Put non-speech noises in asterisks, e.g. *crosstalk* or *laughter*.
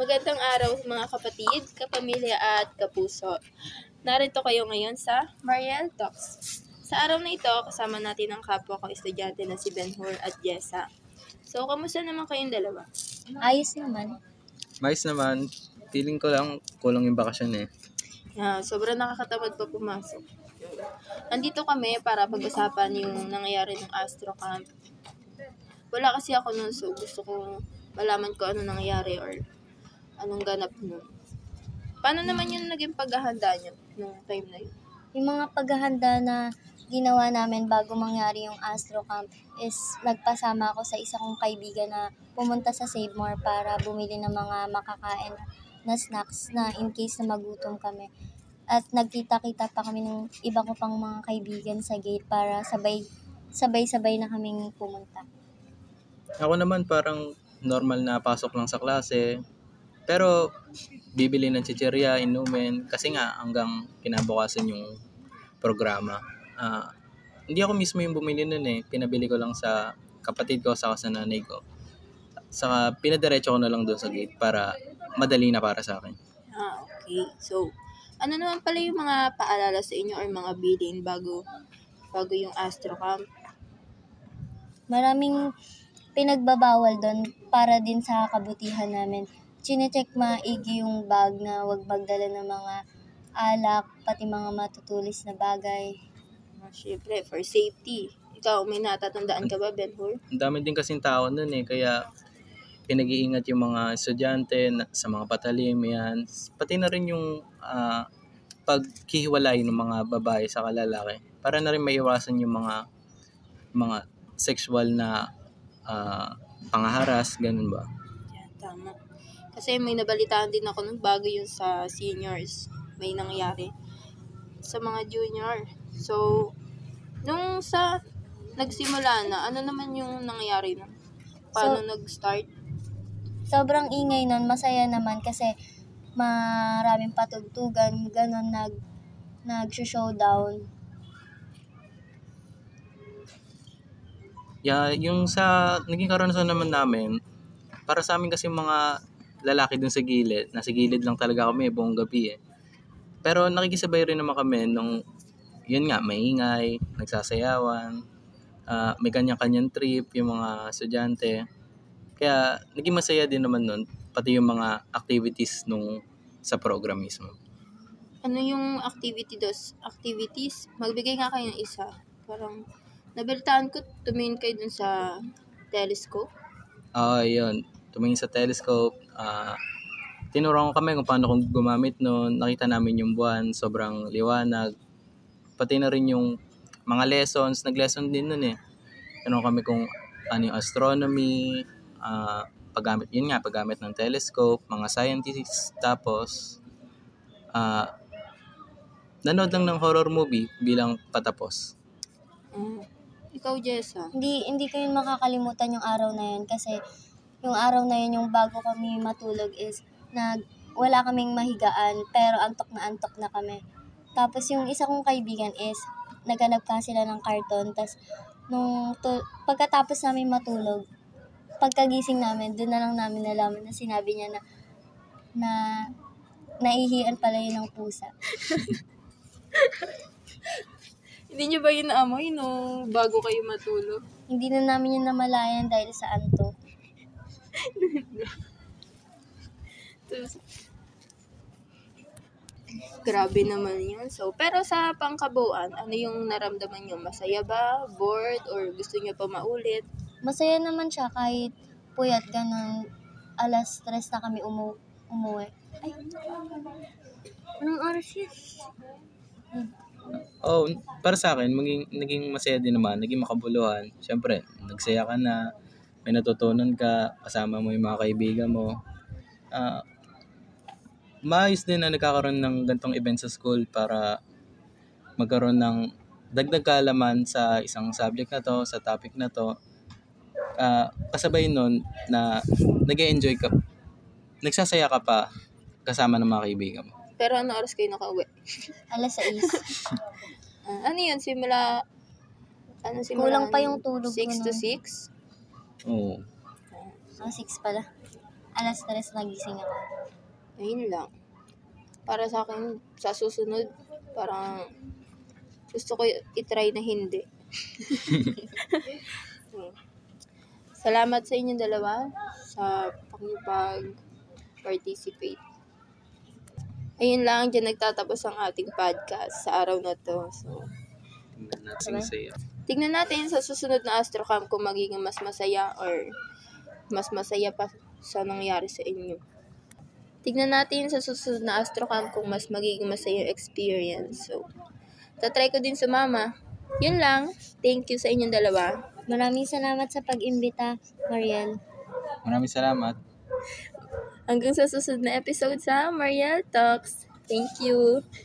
Magandang araw mga kapatid, kapamilya at kapuso. Narito kayo ngayon sa Mariel Talks. Sa araw na ito, kasama natin ang kapwa ko estudyante na si Benhur at Jessa. So, kamusta naman kayong dalawa? Ayos naman. Mais naman, feeling ko lang kulang yung bakasyon eh. Yeah, sobrang nakakatamad pa pumasok. Nandito kami para pag-usapan yung nangyayari ng Astro Camp. Wala kasi ako nun, so gusto ko malaman ko ano nangyayari or anong ganap nun. Paano naman yung naging paghahanda nyo nung time na yun? Yung mga paghahanda na ginawa namin bago mangyari yung Astro Camp is nagpasama ako sa isa kong kaibigan na pumunta sa Save More para bumili ng mga makakain na snacks na in case na magutom kami. At nagkita-kita pa kami ng iba ko pang mga kaibigan sa gate para sabay sabay-sabay na kaming pumunta. Ako naman parang normal na pasok lang sa klase. Pero bibili ng chicheria, inumin, kasi nga hanggang kinabukasan yung programa. Ah, hindi ako mismo yung bumili nun eh. Pinabili ko lang sa kapatid ko sa sa nanay ko. Saka pinadiretso ko na lang doon sa gate para madali na para sa akin. Ah, okay. So, ano naman pala yung mga paalala sa inyo or mga bilin bago bago yung Astro Camp? Maraming pinagbabawal doon para din sa kabutihan namin. Chinecheck maigi yung bag na wag magdala ng mga alak, pati mga matutulis na bagay. Ah, Siyempre, for safety. Ikaw, may natatandaan ka ba, Benhur? Ang dami din kasing tao nun eh, kaya pinag-iingat yung mga estudyante na- sa mga patalim, yan. Pati na rin yung ah, paghihiwalay ng mga babae sa kalalaki para na rin maiwasan yung mga mga sexual na ah, pangaharas, ganun ba? Tama. Kasi may nabalitaan din ako nung bago yun sa seniors. May nangyari sa mga junior. So, nung sa nagsimula na, ano naman yung nangyari nun? Paano nag-start? Sobrang ingay nun, masaya naman kasi maraming patugtugan, ganon nag nag-showdown. Yeah, yung sa naging karanasan naman namin, para sa amin kasi mga lalaki dun sa gilid, nasa gilid lang talaga kami buong gabi eh. Pero nakikisabay rin naman kami nung, yun nga, maingay, nagsasayawan, ah, may kanya-kanyang trip yung mga estudyante. Kaya naging masaya din naman nun, pati yung mga activities nung sa program mismo. Ano yung activity dos? Activities? Magbigay nga kayo ng isa. Parang, nabalitaan ko, tumingin kayo dun sa telescope. Ah, yun. Tumingin sa telescope, ah tinuruan ko kami kung paano kung gumamit noon. Nakita namin yung buwan, sobrang liwanag. Pati na rin yung mga lessons, nag-lesson din noon eh. Tinuruan kami kung ano yung astronomy, ah paggamit, yun nga, paggamit ng telescope, mga scientists, tapos, ah nanood lang ng horror movie bilang patapos. Mm. Ikaw, Jessa. Hindi hindi ko yun makakalimutan yung araw na yun kasi yung araw na yun yung bago kami matulog is nag wala kaming mahigaan pero antok na antok na kami. Tapos yung isa kong kaibigan is naghanap ka sila ng karton tas nung tu- pagkatapos namin matulog pagkagising namin doon na lang namin nalaman na sinabi niya na na naihian pala yun ng pusa. *laughs* Hindi niyo ba yun naamoy nung bago kayo matulog? Hindi na namin yun namalayan dahil sa antok. Tapos, Grabe naman yun. So, pero sa pangkabuuan, ano yung naramdaman nyo? Masaya ba? Bored? Or gusto nyo pa maulit? Masaya naman siya kahit puyat ganun. Alas stress na kami umu umuwi. Ay, anong oras yun? Oh, para sa akin, maging, naging masaya din naman, naging makabuluhan. Siyempre, nagsaya ka na, may natutunan ka, kasama mo yung mga kaibigan mo. Ah, maayos din na nagkakaroon ng gantong event sa school para magkaroon ng dagdag kaalaman sa isang subject na to, sa topic na to. Ah, kasabay nun na nag enjoy ka, nagsasaya ka pa kasama ng mga kaibigan mo. Pero ano oras kayo nakauwi? *laughs* Alas 6. Ah, ano yun? Simula... Ano simula? Kulang pa yung tulog ko 6 to nun. 6? Oo. Ah, 6 pala. alas 3 nagising ako. Ayun lang. Para sa akin, sa susunod, parang gusto ko itry na hindi. *laughs* Hmm. Salamat sa inyong dalawa sa pakipag-participate. Ayun lang, dyan nagtatapos ang ating podcast sa araw na to. So, natin sa'yo. Tignan natin sa susunod na Astrocamp kung magiging mas masaya or mas masaya pa sa nangyari sa inyo. Tignan natin sa susunod na Astrocamp kung mas magiging masaya yung experience. So, tatry ko din sa mama. Yun lang. Thank you sa inyong dalawa. Maraming salamat sa pag-imbita, Mariel. Maraming salamat. Hanggang sa susunod na episode sa Mariel Talks. Thank you.